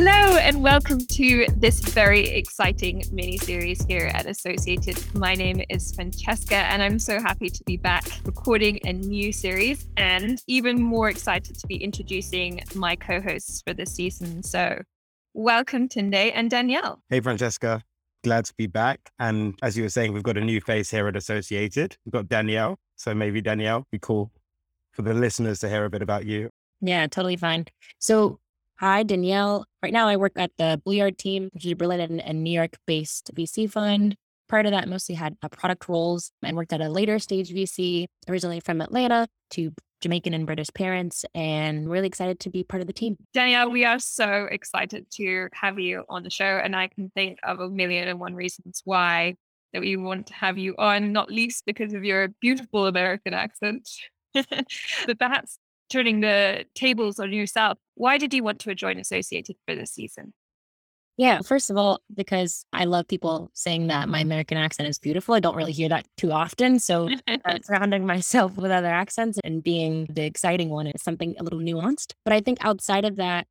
Hello, and welcome to this very exciting mini series here at Associated. My name is Francesca, and I'm so happy to be back recording a new series, and even more excited to be introducing my co hosts for this season. So, welcome, Tunde and Danielle. Hey, Francesca. Glad to be back. And as you were saying, we've got a new face here at Associated. We've got Danielle. So maybe Danielle, be cool for the listeners to hear a bit about you. Yeah, totally fine. So Hi, Danielle. Right now, I work at the Blueyard team, which is a Berlin and, and New York based VC fund. Prior to that, mostly had uh, product roles and worked at a later stage VC, originally from Atlanta to Jamaican and British parents, and really excited to be part of the team. Danielle, we are so excited to have you on the show, and I can think of a million and one reasons why that we want to have you on, not least because of your beautiful American accent. but perhaps turning the tables on yourself. Why did you want to join Associated for this season? Yeah, first of all, because I love people saying that my American accent is beautiful. I don't really hear that too often. So, uh, surrounding myself with other accents and being the exciting one is something a little nuanced. But I think outside of that,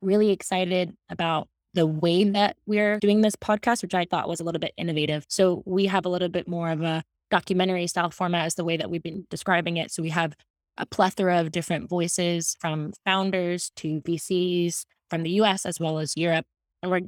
really excited about the way that we're doing this podcast, which I thought was a little bit innovative. So, we have a little bit more of a documentary style format as the way that we've been describing it. So, we have a plethora of different voices from founders to VCs from the US as well as Europe. And we're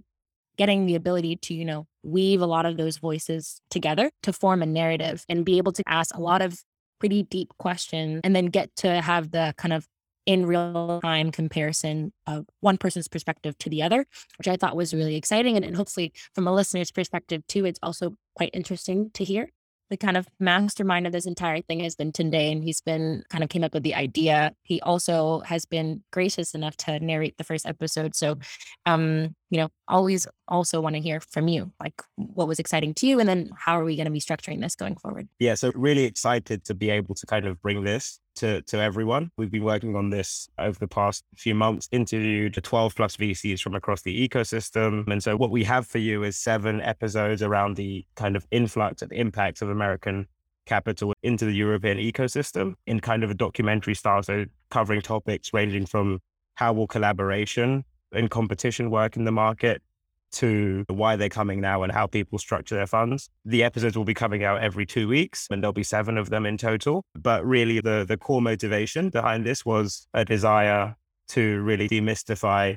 getting the ability to, you know, weave a lot of those voices together to form a narrative and be able to ask a lot of pretty deep questions and then get to have the kind of in real time comparison of one person's perspective to the other, which I thought was really exciting. And, and hopefully, from a listener's perspective, too, it's also quite interesting to hear the kind of mastermind of this entire thing has been Tunde, and he's been kind of came up with the idea. He also has been gracious enough to narrate the first episode. So, um, you know, always also want to hear from you, like what was exciting to you, and then how are we going to be structuring this going forward? Yeah, so really excited to be able to kind of bring this to, to everyone. We've been working on this over the past few months, interviewed 12 plus VCs from across the ecosystem. And so what we have for you is seven episodes around the kind of influx and impact of American capital into the European ecosystem in kind of a documentary style. So covering topics ranging from how will collaboration and competition work in the market to why they're coming now and how people structure their funds. The episodes will be coming out every two weeks and there'll be seven of them in total. But really the, the core motivation behind this was a desire to really demystify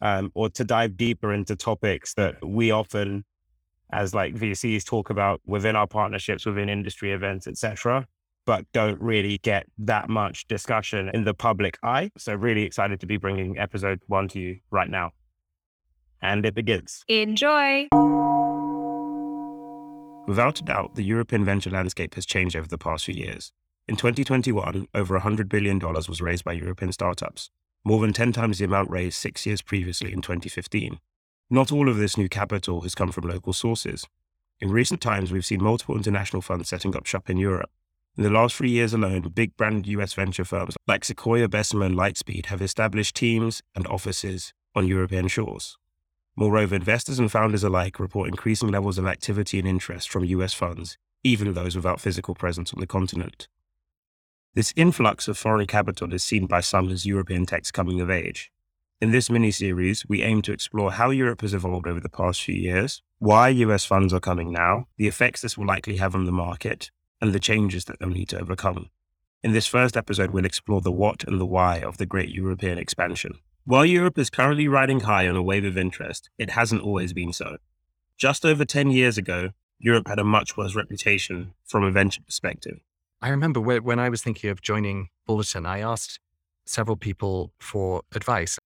um, or to dive deeper into topics that we often as like VCs talk about within our partnerships, within industry events, etc., but don't really get that much discussion in the public eye. So really excited to be bringing episode one to you right now and it begins. Enjoy. Without a doubt, the European venture landscape has changed over the past few years. In 2021, over $100 billion was raised by European startups, more than 10 times the amount raised six years previously in 2015. Not all of this new capital has come from local sources. In recent times, we've seen multiple international funds setting up shop in Europe. In the last three years alone, big brand US venture firms like Sequoia, Bessemer, and Lightspeed have established teams and offices on European shores. Moreover, investors and founders alike report increasing levels of activity and interest from US funds, even those without physical presence on the continent. This influx of foreign capital is seen by some as European tech's coming of age. In this mini series, we aim to explore how Europe has evolved over the past few years, why US funds are coming now, the effects this will likely have on the market, and the changes that they'll need to overcome. In this first episode, we'll explore the what and the why of the great European expansion. While Europe is currently riding high on a wave of interest, it hasn't always been so. Just over 10 years ago, Europe had a much worse reputation from a venture perspective. I remember when I was thinking of joining Balderton, I asked several people for advice.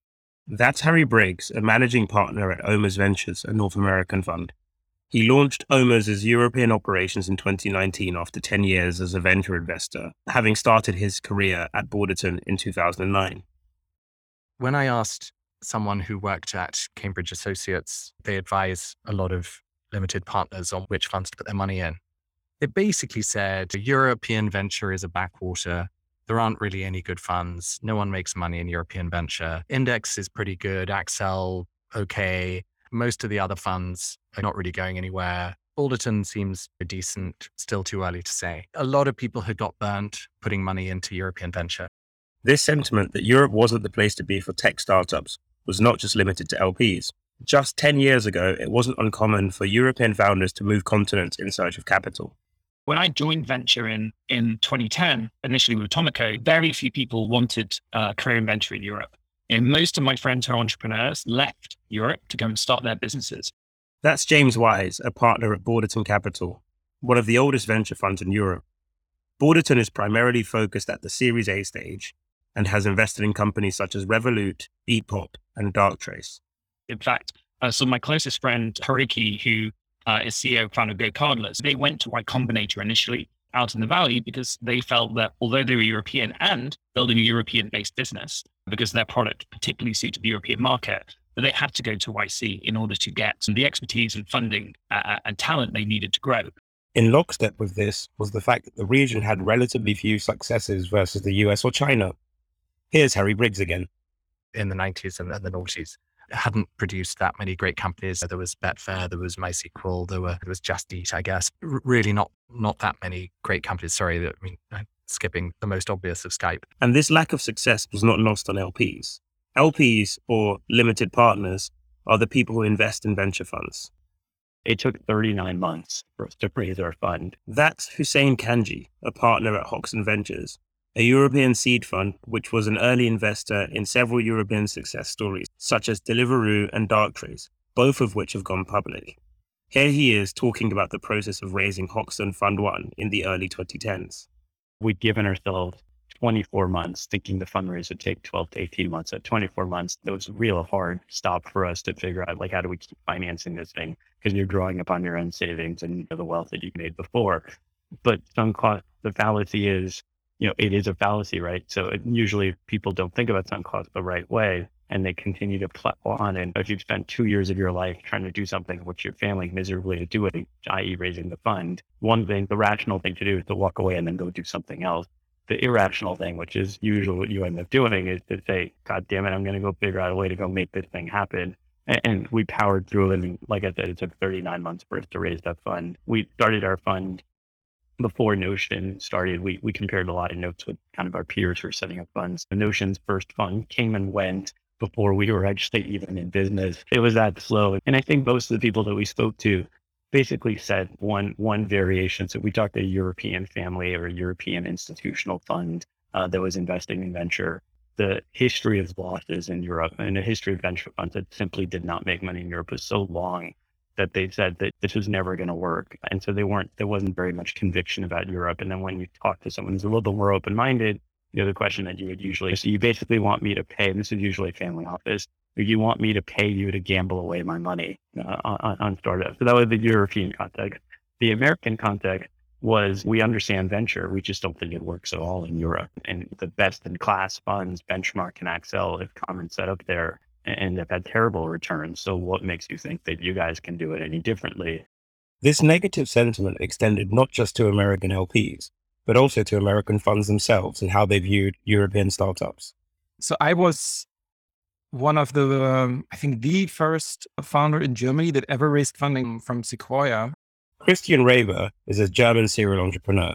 That's Harry Briggs, a managing partner at OMERS Ventures, a North American fund. He launched OMERS' European operations in 2019 after 10 years as a venture investor, having started his career at Balderton in 2009 when I asked someone who worked at Cambridge Associates, they advise a lot of limited partners on which funds to put their money in. They basically said European venture is a backwater. There aren't really any good funds. No one makes money in European venture. Index is pretty good. Accel, okay. Most of the other funds are not really going anywhere. Balderton seems decent, still too early to say. A lot of people had got burnt putting money into European venture. This sentiment that Europe wasn't the place to be for tech startups was not just limited to LPs. Just 10 years ago, it wasn't uncommon for European founders to move continents in search of capital. When I joined venture in, in 2010, initially with Atomico, very few people wanted a career in venture in Europe. And most of my friends who are entrepreneurs left Europe to go and start their businesses. That's James Wise, a partner at Balderton Capital, one of the oldest venture funds in Europe. Balderton is primarily focused at the Series A stage and has invested in companies such as Revolut, Depop, and Darktrace. In fact, uh, so my closest friend, Hiroki, who uh, is CEO and founder of GoCardless, they went to Y Combinator initially out in the valley because they felt that although they were European and building a European based business, because their product particularly suited the European market, that they had to go to YC in order to get the expertise and funding uh, uh, and talent they needed to grow. In lockstep with this was the fact that the region had relatively few successes versus the US or China. Here's Harry Briggs again. In the 90s and the noughties, hadn't produced that many great companies. There was Betfair, there was MySQL, there were there was Just Eat, I guess. R- really, not not that many great companies. Sorry, I mean, skipping the most obvious of Skype. And this lack of success was not lost on LPs. LPs or limited partners are the people who invest in venture funds. It took 39 months for us to raise our fund. That's Hussein Kanji, a partner at Hoxton Ventures, a European seed fund which was an early investor in several European success stories, such as Deliveroo and Darktrace, both of which have gone public. Here he is talking about the process of raising Hoxton Fund 1 in the early 2010s. We'd given ourselves 24 months, thinking the fundraise would take 12 to 18 months. At 24 months, it was a real hard stop for us to figure out, like, how do we keep financing this thing? Because you're drawing upon your own savings and the wealth that you made before. But sunk cost, the fallacy is, you know, it is a fallacy, right? So it, usually people don't think about sunk cost the right way and they continue to plow on. And if you've spent two years of your life trying to do something which you're failing miserably to do it, i.e., raising the fund, one thing, the rational thing to do is to walk away and then go do something else the irrational thing, which is usually what you end up doing, is to say, God damn it, I'm going to go figure out a way to go make this thing happen. And, we powered through it. And like I said, it took 39 months for us to raise that fund. We started our fund before Notion started. We, we compared a lot of notes with kind of our peers who were setting up funds. Notion's first fund came and went before we were actually even in business. It was that slow. And I think most of the people that we spoke to basically said one one variation. So we talked to a European family or a European institutional fund uh, that was investing in venture. The history of losses in Europe and the history of venture funds that simply did not make money in Europe was so long that they said that this was never going to work. And so they weren't, there wasn't very much conviction about Europe. And then when you talk to someone who's a little bit more open minded, the other question that you would usually, so you basically want me to pay, this is usually a family office, you want me to pay you to gamble away my money uh, on, on startups. So that was the European context. The American context was we understand venture. We just don't think it works at all in Europe. And the best in class funds, Benchmark and Accel, if common set up there and they've had terrible returns. So what makes you think that you guys can do it any differently? This negative sentiment extended not just to American LPs, but also to American funds themselves and how they viewed European startups. So I was one of the, um, I think, the first founder in Germany that ever raised funding from Sequoia. Christian Reber is a German serial entrepreneur.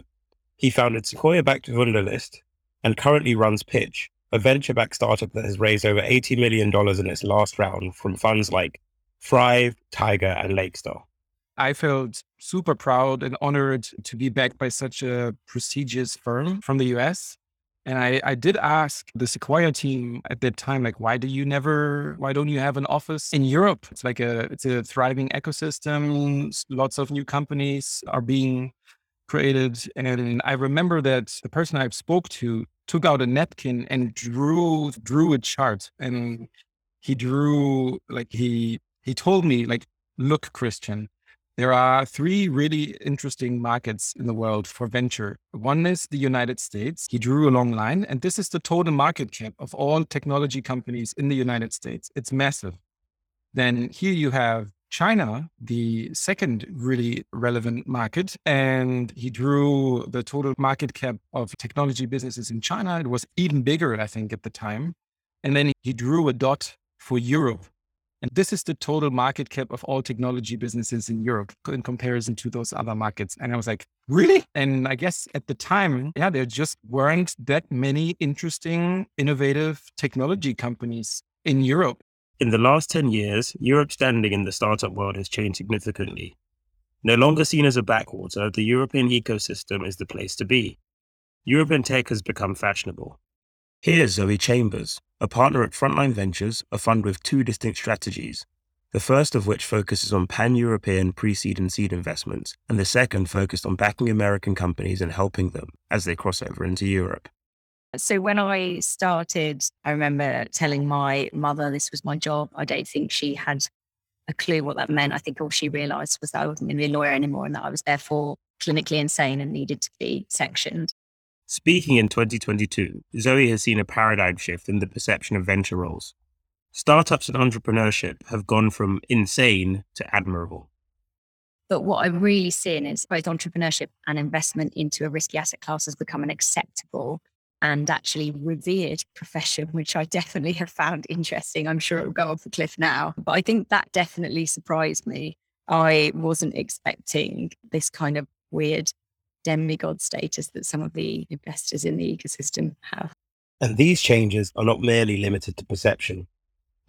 He founded Sequoia backed Wunderlist and currently runs Pitch, a venture backed startup that has raised over $80 million in its last round from funds like Thrive, Tiger, and Lakestar. I felt super proud and honored to be backed by such a prestigious firm from the US. And I, I did ask the Sequoia team at that time, like, why do you never, why don't you have an office in Europe? It's like a, it's a thriving ecosystem. Lots of new companies are being created. And I remember that the person I spoke to took out a napkin and drew, drew a chart. And he drew, like, he, he told me, like, look, Christian, there are three really interesting markets in the world for venture. One is the United States. He drew a long line, and this is the total market cap of all technology companies in the United States. It's massive. Then here you have China, the second really relevant market. And he drew the total market cap of technology businesses in China. It was even bigger, I think, at the time. And then he drew a dot for Europe, and this is the total market cap of all technology businesses in Europe in comparison to those other markets. And I was like, really? And I guess at the time, yeah, there just weren't that many interesting, innovative technology companies in Europe. In the last 10 years, Europe's standing in the startup world has changed significantly. No longer seen as a backwater, the European ecosystem is the place to be. European tech has become fashionable. Here's Zoe Chambers, a partner at Frontline Ventures, a fund with two distinct strategies. The first of which focuses on pan European pre seed and seed investments, and the second focused on backing American companies and helping them as they cross over into Europe. So when I started, I remember telling my mother this was my job. I don't think she had a clue what that meant. I think all she realized was that I wasn't going to be a lawyer anymore and that I was therefore clinically insane and needed to be sectioned. Speaking in 2022, Zoe has seen a paradigm shift in the perception of venture roles. Startups and entrepreneurship have gone from insane to admirable. But what I'm really seeing is both entrepreneurship and investment into a risky asset class has become an acceptable and actually revered profession, which I definitely have found interesting. I'm sure it will go off the cliff now, but I think that definitely surprised me. I wasn't expecting this kind of weird demigod status that some of the investors in the ecosystem have. And these changes are not merely limited to perception.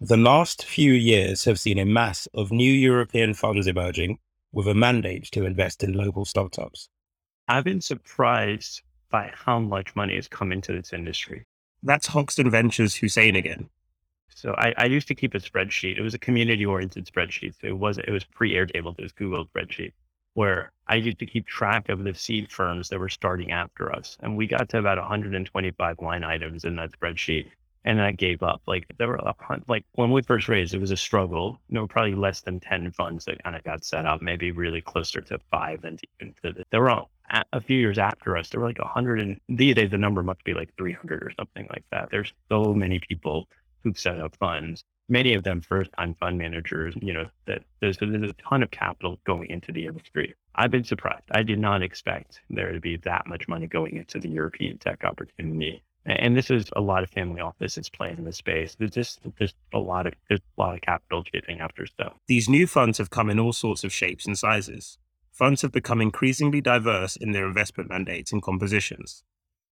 The last few years have seen a mass of new European funds emerging with a mandate to invest in local startups. I've been surprised by how much money has come into this industry. That's Hoxton Ventures Hussein again. So I, I used to keep a spreadsheet. It was a community oriented spreadsheet. So it was it was pre Airtable, it was Google spreadsheet where I used to keep track of the seed firms that were starting after us. And we got to about 125 line items in that spreadsheet. And I gave up. Like there were a like when we first raised, it was a struggle. There were probably less than 10 funds that kind of got set up, maybe really closer to five and even to the, there were a few years after us, there were like 100 and these days the number must be like 300 or something like that. There's so many people who've set up funds many of them first time fund managers, you know, that there's, there's a ton of capital going into the industry. I've been surprised. I did not expect there to be that much money going into the European tech opportunity. And this is a lot of family offices playing in the space. There's just there's a lot of there's a lot of capital chasing after stuff. These new funds have come in all sorts of shapes and sizes. Funds have become increasingly diverse in their investment mandates and compositions.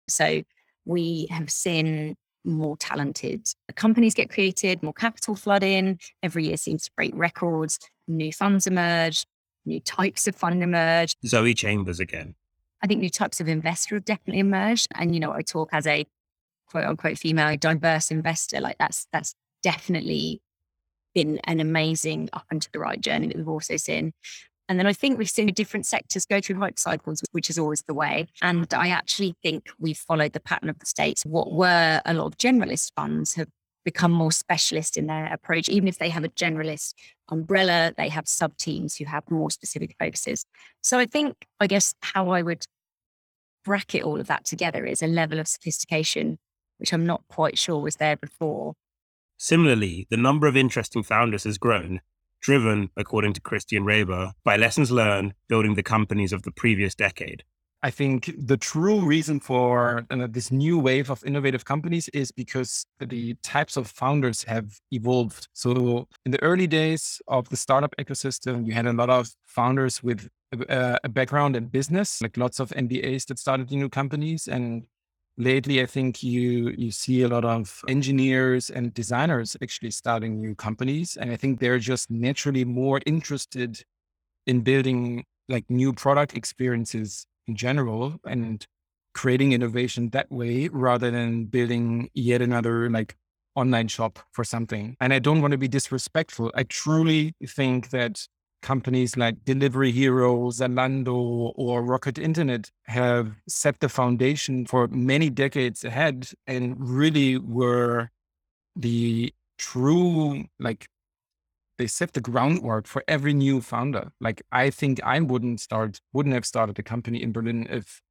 So we have seen more talented companies get created, more capital flood in. Every year seems to break records. New funds emerge, new types of fund emerge. Zoe Chambers again. I think new types of investor have definitely emerged. And, you know, I talk as a quote unquote female diverse investor. Like that's that's definitely been an amazing up and to the right journey that we've also seen. And then I think we've seen different sectors go through hype cycles, which is always the way. And I actually think we've followed the pattern of the States. What were a lot of generalist funds have become more specialist in their approach. Even if they have a generalist umbrella, they have sub teams who have more specific focuses. So I think, I guess, how I would bracket all of that together is a level of sophistication, which I'm not quite sure was there before. Similarly, the number of interesting founders has grown, driven, according to Christian Reber, by lessons learned building the companies of the previous decade. I think the true reason for uh, this new wave of innovative companies is because the types of founders have evolved. So, in the early days of the startup ecosystem, you had a lot of founders with a, a background in business, like lots of MBAs that started new companies. And lately i think you you see a lot of engineers and designers actually starting new companies and i think they're just naturally more interested in building like new product experiences in general and creating innovation that way rather than building yet another like online shop for something. And i don't want to be disrespectful. I truly think that companies like Delivery Hero, Zalando, or Rocket Internet have set the foundation for many decades ahead and really were the true, like, they set the groundwork for every new founder. Like, I think I wouldn't start, wouldn't have started a company in Berlin if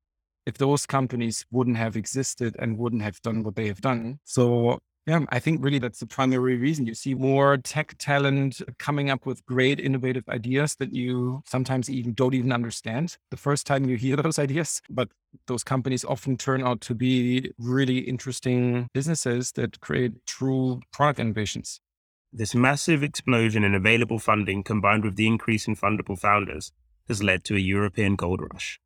if those companies wouldn't have existed and wouldn't have done what they have done. So yeah, I think really that's the primary reason. You see more tech talent coming up with great innovative ideas that you sometimes even don't even understand the first time you hear those ideas. But those companies often turn out to be really interesting businesses that create true product innovations. This massive explosion in available funding combined with the increase in fundable founders has led to a European gold rush.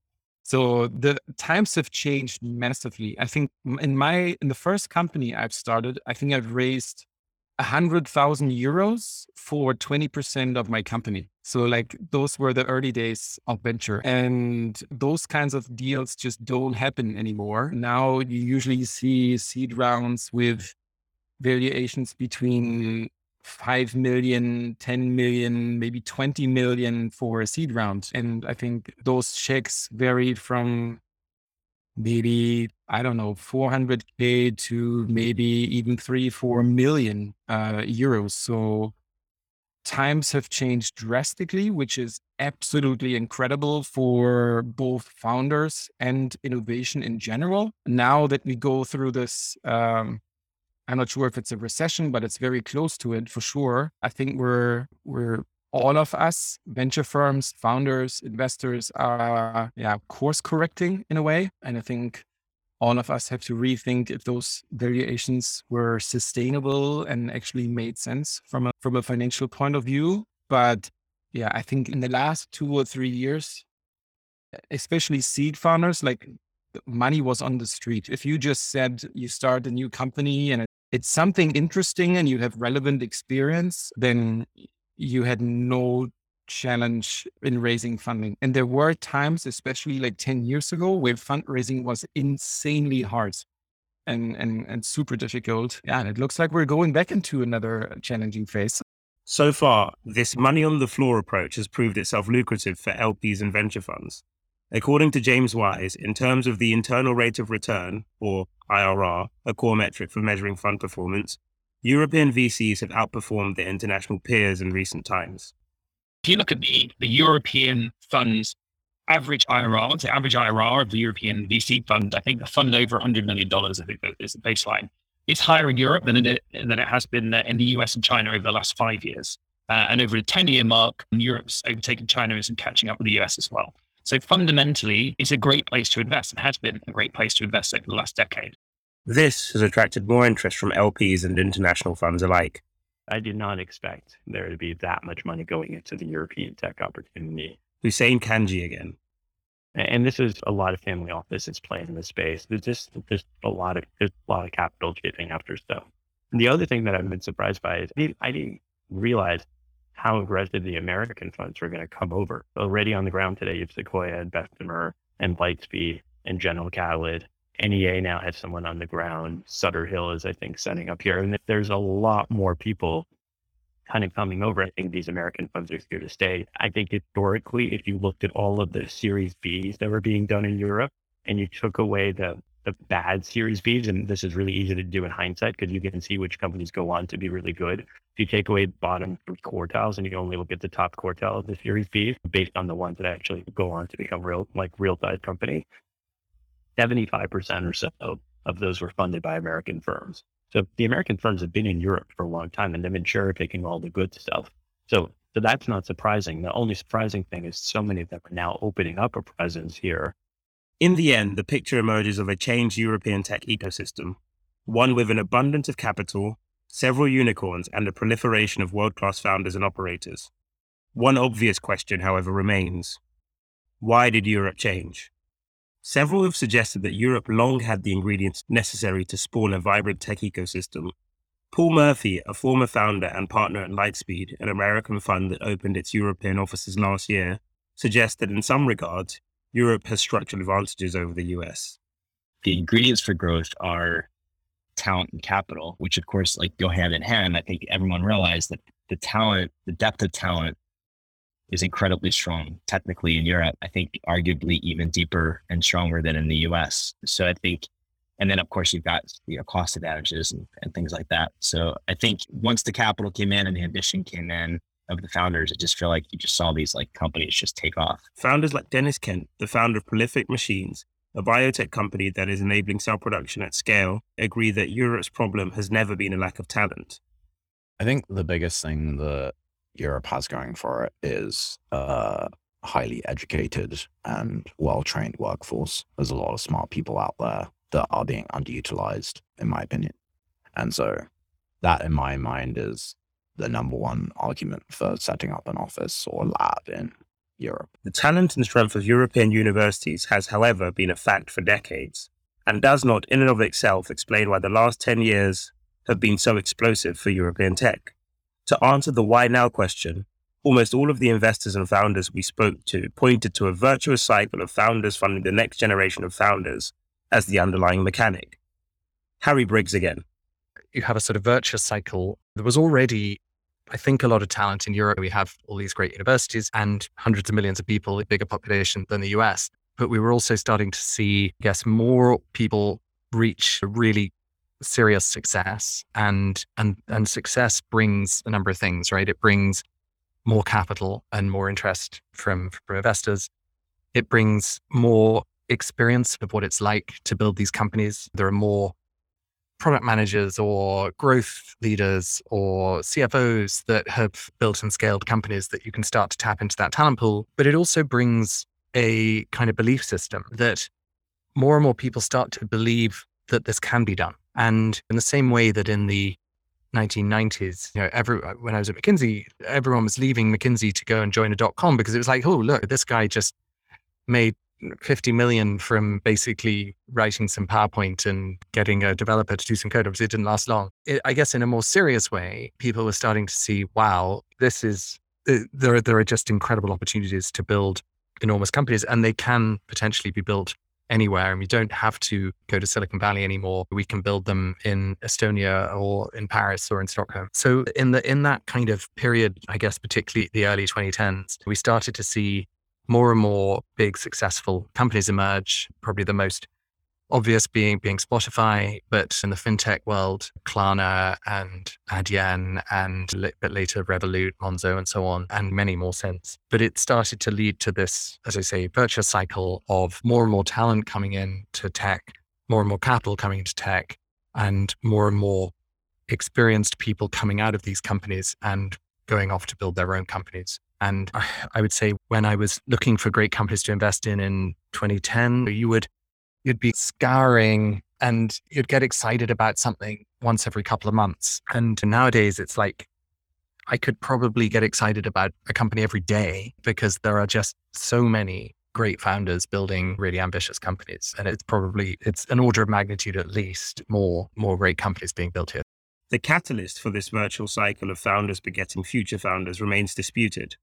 So the times have changed massively. I think in my in the first company I've started, I think I've raised a 100,000 euros for 20% of my company. So, like, those were the early days of venture. And those kinds of deals just don't happen anymore. Now, you usually see seed rounds with variations between 5 million, 10 million, maybe 20 million for a seed round. And I think those checks vary from maybe I don't know 400k to maybe even three four million uh, euros. So times have changed drastically, which is absolutely incredible for both founders and innovation in general. Now that we go through this. Um, I'm not sure if it's a recession, but it's very close to it for sure. I think we're we're all of us, venture firms, founders, investors are yeah, course correcting in a way. And I think all of us have to rethink if those variations were sustainable and actually made sense from a from a financial point of view. But yeah, I think in the last two or three years, especially seed founders, like money was on the street. If you just said you start a new company and it's something interesting and you have relevant experience, then you had no challenge in raising funding. And there were times, especially like 10 years ago, where fundraising was insanely hard and, and, and super difficult. Yeah, and it looks like we're going back into another challenging phase. So far, this money on the floor approach has proved itself lucrative for LPs and venture funds. According to James Wise, in terms of the internal rate of return, or IRR, a core metric for measuring fund performance, European VCs have outperformed their international peers in recent times. If you look at the, the European funds average IRR, the average IRR of the European VC fund, I think the fund over $100 million, I think is the baseline. It's higher in Europe than it, than it has been in the US and China over the last five years. Uh, and over the 10 year mark, Europe's overtaken China and catching up with the US as well. So fundamentally, it's a great place to invest and has been a great place to invest over the last decade. This has attracted more interest from LPs and international funds alike. I did not expect there to be that much money going into the European tech opportunity. Hussein Kanji again. And this is a lot of family offices playing in the space. There's just there's a lot of there's a lot of capital chasing after stuff. And the other thing that I've been surprised by is I didn't realize how aggressive the American funds were going to come over. Already on the ground today, you have Sequoia and Bessemer and Lightspeed and General Catalyst NEA now has someone on the ground. Sutter Hill is, I think, setting up here. And there's a lot more people kind of coming over. I think these American funds are here to stay. I think historically, if you looked at all of the Series Bs that were being done in Europe and you took away the the bad Series Bs, and this is really easy to do in hindsight because you can see which companies go on to be really good. If you take away bottom three quartiles and you only look at the top quartile of the Series Bs based on the ones that actually go on to become real, like real size company, 75% or so of those were funded by American firms. So the American firms have been in Europe for a long time and they've been cherry picking all the good stuff. So, so that's not surprising. The only surprising thing is so many of them are now opening up a presence here. In the end, the picture emerges of a changed European tech ecosystem, one with an abundance of capital, several unicorns, and a proliferation of world class founders and operators. One obvious question, however, remains why did Europe change? Several have suggested that Europe long had the ingredients necessary to spawn a vibrant tech ecosystem. Paul Murphy, a former founder and partner at Lightspeed, an American fund that opened its European offices last year, suggests that in some regards, Europe has structural advantages over the US. The ingredients for growth are talent and capital, which of course like go hand in hand. I think everyone realized that the talent, the depth of talent is incredibly strong technically in Europe. I think arguably even deeper and stronger than in the US. So I think, and then of course you've got you know cost advantages and, and things like that. So I think once the capital came in and the ambition came in of the founders, I just feel like you just saw these like companies just take off. Founders like Deniz Kent, the founder of Prolific Machines, a biotech company that is enabling cell production at scale, agree that Europe's problem has never been a lack of talent. I think the biggest thing that Europe has going for it is a highly educated and well trained workforce. There's a lot of smart people out there that are being underutilized, in my opinion. And so, that in my mind is the number one argument for setting up an office or lab in Europe. The talent and strength of European universities has, however, been a fact for decades and does not, in and of itself, explain why the last 10 years have been so explosive for European tech? To answer the why now question, almost all of the investors and founders we spoke to pointed to a virtuous cycle of founders funding the next generation of founders as the underlying mechanic. Harry Briggs again. You have a sort of virtuous cycle. There was already, I think, a lot of talent in Europe. We have all these great universities and hundreds of millions of people, a bigger population than the US. But we were also starting to see, I guess, more people reach really serious success and and and success brings a number of things right it brings more capital and more interest from, from investors it brings more experience of what it's like to build these companies there are more product managers or growth leaders or CFOs that have built and scaled companies that you can start to tap into that talent pool. But it also brings a kind of belief system that more and more people start to believe that this can be done. And in the same way that in the 1990s, you know, every uh, when I was at McKinsey, everyone was leaving McKinsey to go and join a dot com because it was like, oh, look, this guy just made 50 million from basically writing some PowerPoint and getting a developer to do some code. Obviously, it didn't last long. It, I guess in a more serious way, people were starting to see, wow, this is uh, there. There are just incredible opportunities to build enormous companies, and they can potentially be built anywhere and we don't have to go to Silicon Valley anymore. We can build them in Estonia or in Paris or in Stockholm. So in the in that kind of period, I guess particularly the early 2010s, we started to see more and more big successful companies emerge. Probably the most obvious being being Spotify, but in the fintech world, Klarna and Adyen and a bit later Revolut, Monzo, and so on, and many more since. But it started to lead to this, as I say, virtuous cycle of more and more talent coming in to tech, more and more capital coming into tech, and more and more experienced people coming out of these companies and going off to build their own companies. And I would say when I was looking for great companies to invest in in 2010, you would you'd be scouring and you'd get excited about something once every couple of months. And nowadays it's like, I could probably get excited about a company every day because there are just so many great founders building really ambitious companies. And it's probably, it's an order of magnitude at least more, more great companies being built here. The catalyst for this virtual cycle of founders begetting future founders remains disputed.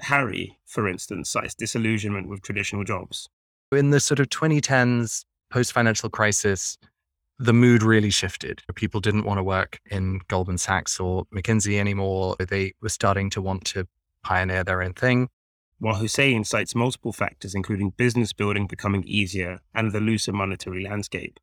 Harry, for instance, cites disillusionment with traditional jobs. In the sort of 2010s, post financial crisis, the mood really shifted. People didn't want to work in Goldman Sachs or McKinsey anymore. They were starting to want to pioneer their own thing. While Hussein cites multiple factors, including business building becoming easier and the looser monetary landscape.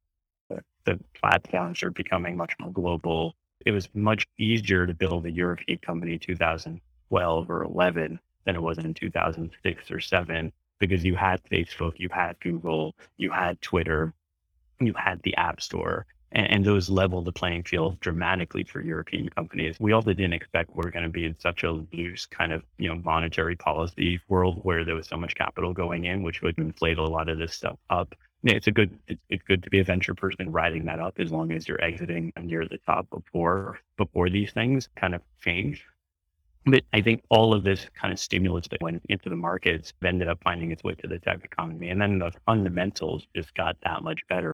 The platforms are becoming much more global. It was much easier to build a European company in 2012 or 11 than it was in 2006 or 7 because you had Facebook, you had Google, you had Twitter, you had the App Store, and, and those level the playing field dramatically for European companies. We also didn't expect we're going to be in such a loose kind of you know monetary policy world where there was so much capital going in, which would inflate a lot of this stuff up. It's a good it's, it's good to be a venture person riding that up as long as you're exiting near the top before before these things kind of change. But I think all of this kind of stimulus that went into the markets ended up finding its way to the tech economy. And then the fundamentals just got that much better.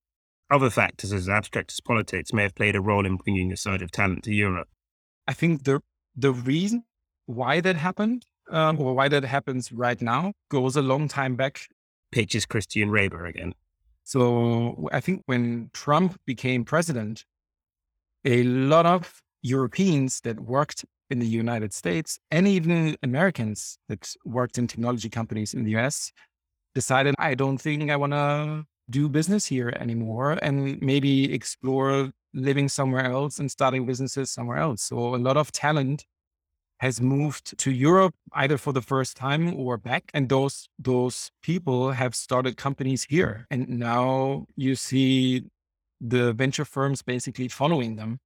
Other factors as abstract as politics may have played a role in bringing a side of talent to Europe. I think the the reason why that happened um, or why that happens right now goes a long time back. Pitches Christian Reber again. So I think when Trump became president, a lot of Europeans that worked in the United States and even Americans that worked in technology companies in the US decided, I don't think I want to do business here anymore and maybe explore living somewhere else and starting businesses somewhere else. So a lot of talent has moved to Europe either for the first time or back and those those people have started companies here and now you see the venture firms basically following them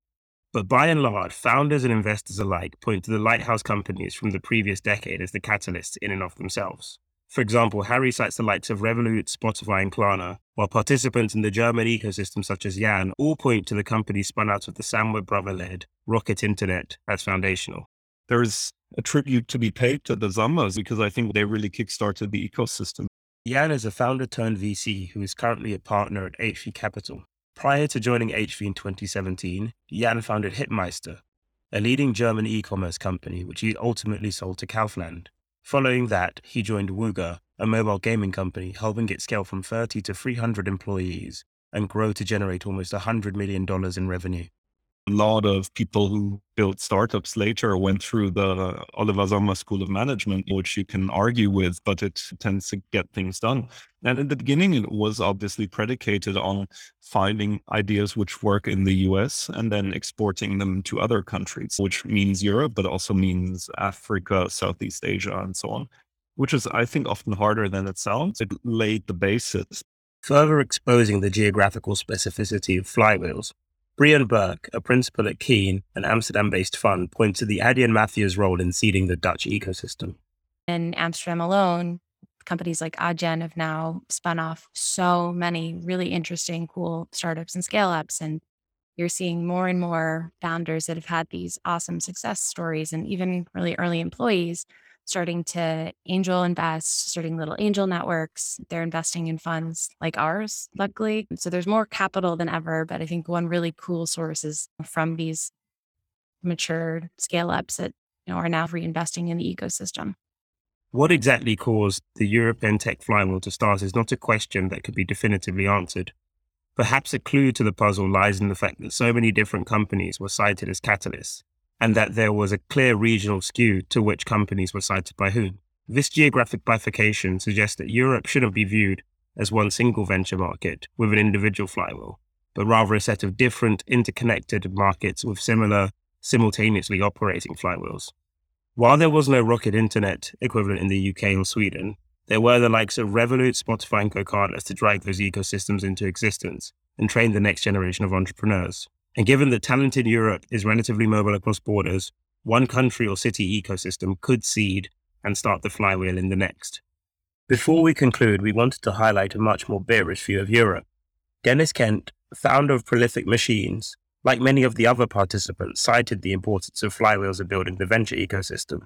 but by and large, founders and investors alike point to the lighthouse companies from the previous decade as the catalysts in and of themselves. For example, Harry cites the likes of Revolut, Spotify, and Klarna, while participants in the German ecosystem such as Jan all point to the companies spun out of the Samwer brother-led Rocket Internet as foundational. There's a tribute to be paid to the Samwers because I think they really kickstarted the ecosystem. Jan is a founder turned VC who is currently a partner at HV Capital. Prior to joining HV in 2017, Jan founded Hitmeister, a leading German e-commerce company which he ultimately sold to Kaufland. Following that, he joined Wooga, a mobile gaming company, helping it scale from 30 to 300 employees and grow to generate almost $100 million in revenue a lot of people who built startups later went through the Oliver School of Management, which you can argue with, but it tends to get things done. And in the beginning, it was obviously predicated on finding ideas which work in the US and then exporting them to other countries, which means Europe, but also means Africa, Southeast Asia, and so on, which is, I think, often harder than it sounds. It laid the basis. Further exposing the geographical specificity of flywheels, Brian Burke, a principal at Keen, an Amsterdam based fund, points to the Adyen mafia's role in seeding the Dutch ecosystem. In Amsterdam alone, companies like Adyen have now spun off so many really interesting, cool startups and scale ups. And you're seeing more and more founders that have had these awesome success stories and even really early employees starting to angel invest, starting little angel networks. They're investing in funds like ours, luckily. So there's more capital than ever. But I think one really cool source is from these mature scale ups that you know are now reinvesting in the ecosystem. What exactly caused the European tech flywheel to start is not a question that could be definitively answered. Perhaps a clue to the puzzle lies in the fact that so many different companies were cited as catalysts, and that there was a clear regional skew to which companies were cited by whom. This geographic bifurcation suggests that Europe shouldn't be viewed as one single venture market with an individual flywheel, but rather a set of different interconnected markets with similar, simultaneously operating flywheels. While there was no Rocket Internet equivalent in the UK or Sweden, there were the likes of Revolut, Spotify, and GoCardless to drag those ecosystems into existence and train the next generation of entrepreneurs. And given that talent in Europe is relatively mobile across borders, one country or city ecosystem could seed and start the flywheel in the next. Before we conclude, we wanted to highlight a much more bearish view of Europe. Deniz Kent, founder of Prolific Machines, like many of the other participants, cited the importance of flywheels in building the venture ecosystem.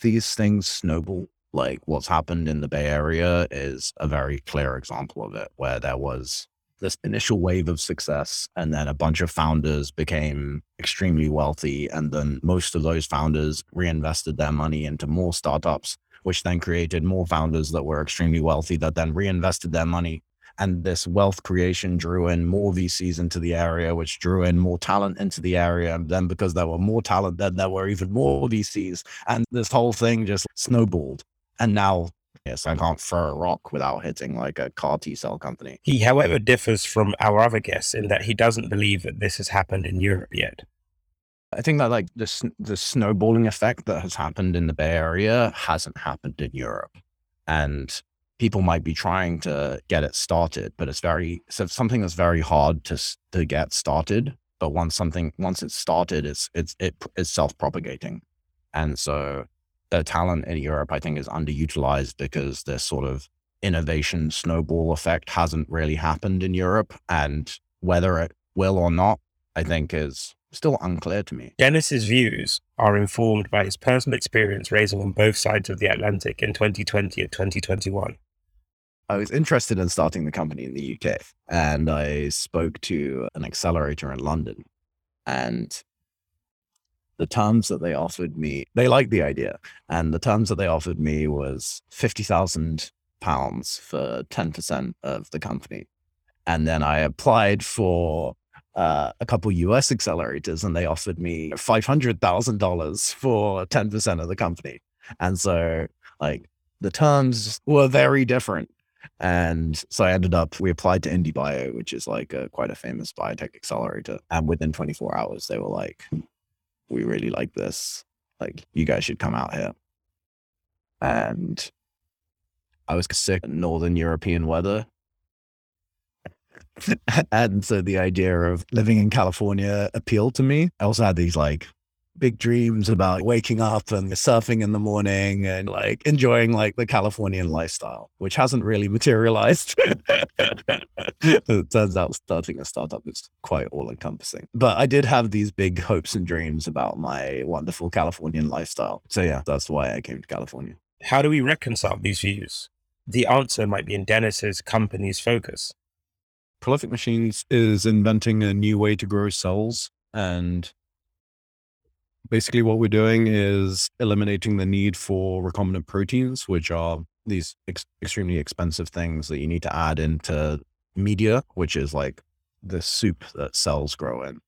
These things snowball. Like what's happened in the Bay Area is a very clear example of it, where there was this initial wave of success and then a bunch of founders became extremely wealthy and then most of those founders reinvested their money into more startups which then created more founders that were extremely wealthy that then reinvested their money and this wealth creation drew in more VCs into the area, which drew in more talent into the area. And then because there were more talent, then there were even more VCs. And this whole thing just snowballed. And now Yes, I can't throw a rock without hitting like a CAR T cell company. He, however, differs from our other guests in that he doesn't believe that this has happened in Europe yet. I think that like the the snowballing effect that has happened in the Bay Area hasn't happened in Europe, and people might be trying to get it started, but it's very so something that's very hard to to get started. But once something once it's started, it's it's it is self propagating, and so the talent in Europe, I think, is underutilized because this sort of innovation snowball effect hasn't really happened in Europe. And whether it will or not, I think is still unclear to me. Deniz's views are informed by his personal experience raising on both sides of the Atlantic in 2020 and 2021. I was interested in starting the company in the UK and I spoke to an accelerator in London. And the terms that they offered me, they liked the idea. And the terms that they offered me was 50,000 pounds for 10% of the company. And then I applied for uh, a couple US accelerators and they offered me $500,000 for 10% of the company. And so, like, the terms were very different. And so I ended up, we applied to IndieBio, which is like a, quite a famous biotech accelerator. And within 24 hours, they were like, we really like this. Like, you guys should come out here. And I was sick of Northern European weather. and so the idea of living in California appealed to me. I also had these like big dreams about waking up and surfing in the morning and like enjoying like the Californian lifestyle, which hasn't really materialized. it turns out starting a startup is quite all encompassing. But I did have these big hopes and dreams about my wonderful Californian lifestyle. So yeah, that's why I came to California. How do we reconcile these views? The answer might be in Deniz's company's focus. Prolific Machines is inventing a new way to grow cells. And basically, what we're doing is eliminating the need for recombinant proteins, which are these ex- extremely expensive things that you need to add into media, which is like the soup that cells grow in.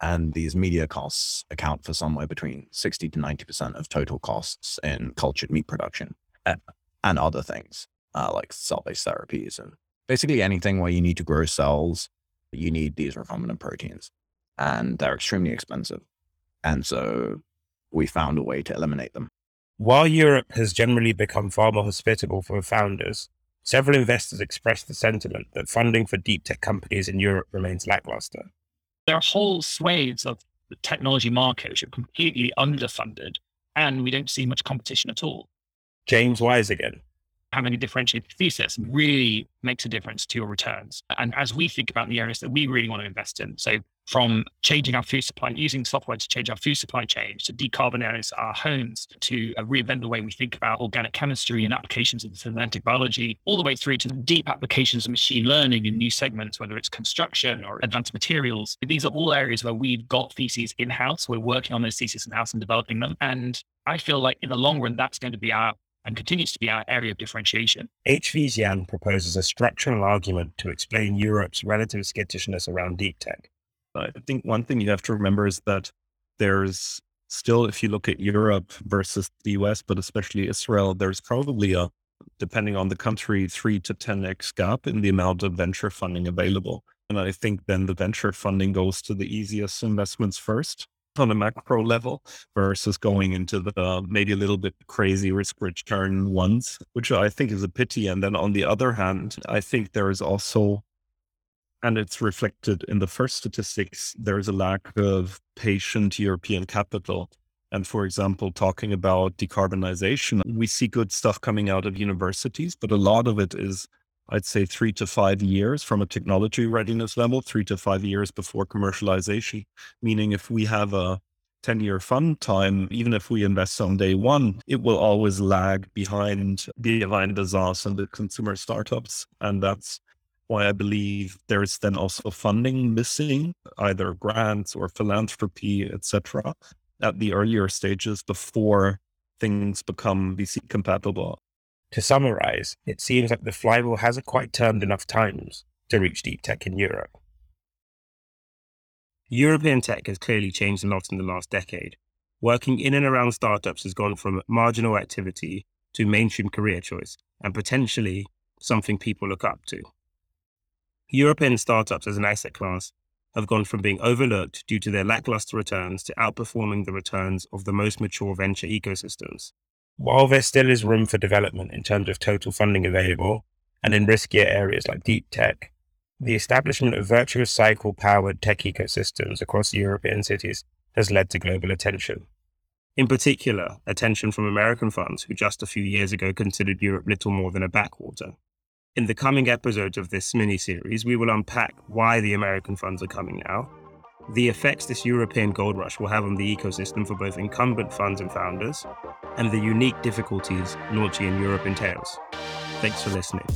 And these media costs account for somewhere between 60 to 90% of total costs in cultured meat production and other things uh, like cell based therapies and basically anything where you need to grow cells, you need these recombinant proteins and they're extremely expensive. And so we found a way to eliminate them. While Europe has generally become far more hospitable for founders, several investors expressed the sentiment that funding for deep tech companies in Europe remains lackluster. There are whole swathes of the technology market which are completely underfunded, and we don't see much competition at all. James Wise again having a differentiated thesis really makes a difference to your returns. And as we think about the areas that we really want to invest in, so from changing our food supply, using software to change our food supply chain, to decarbonize our homes, to reinvent the way we think about organic chemistry and applications of synthetic biology, all the way through to deep applications of machine learning in new segments, whether it's construction or advanced materials. These are all areas where we've got theses in house. We're working on those theses in house and developing them. And I feel like in the long run, that's going to be our and continues to be our area of differentiation. HV Xian proposes a structural argument to explain Europe's relative skittishness around deep tech. I think one thing you have to remember is that there's still, if you look at Europe versus the US, but especially Israel, there's probably a, depending on the country, three to 10x gap in the amount of venture funding available. And I think then the venture funding goes to the easiest investments first on a macro level versus going into the uh, maybe a little bit crazy risk return ones, which I think is a pity. And then on the other hand, I think there is also, and it's reflected in the first statistics, there is a lack of patient European capital. And for example, talking about decarbonization, we see good stuff coming out of universities, but a lot of it is I'd say three to five years from a technology readiness level, three to five years before commercialization. Meaning, if we have a 10 year fund time, even if we invest on day one, it will always lag behind, behind the SaaS and the consumer startups. And that's why I believe there's then also funding missing, either grants or philanthropy, etc., at the earlier stages before things become VC compatible. To summarize, it seems that the flywheel hasn't quite turned enough times to reach deep tech in Europe. European tech has clearly changed a lot in the last decade. Working in and around startups has gone from marginal activity to mainstream career choice and potentially something people look up to. European startups as an asset class have gone from being overlooked due to their lackluster returns to outperforming the returns of the most mature venture ecosystems. While there still is room for development in terms of total funding available, and in riskier areas like deep tech, the establishment of virtuous cycle powered tech ecosystems across European cities has led to global attention. In particular, attention from American funds who just a few years ago considered Europe little more than a backwater. In the coming episodes of this mini series, we will unpack why the American funds are coming now, the effects this European gold rush will have on the ecosystem for both incumbent funds and founders, and the unique difficulties launching in Europe entails. Thanks for listening.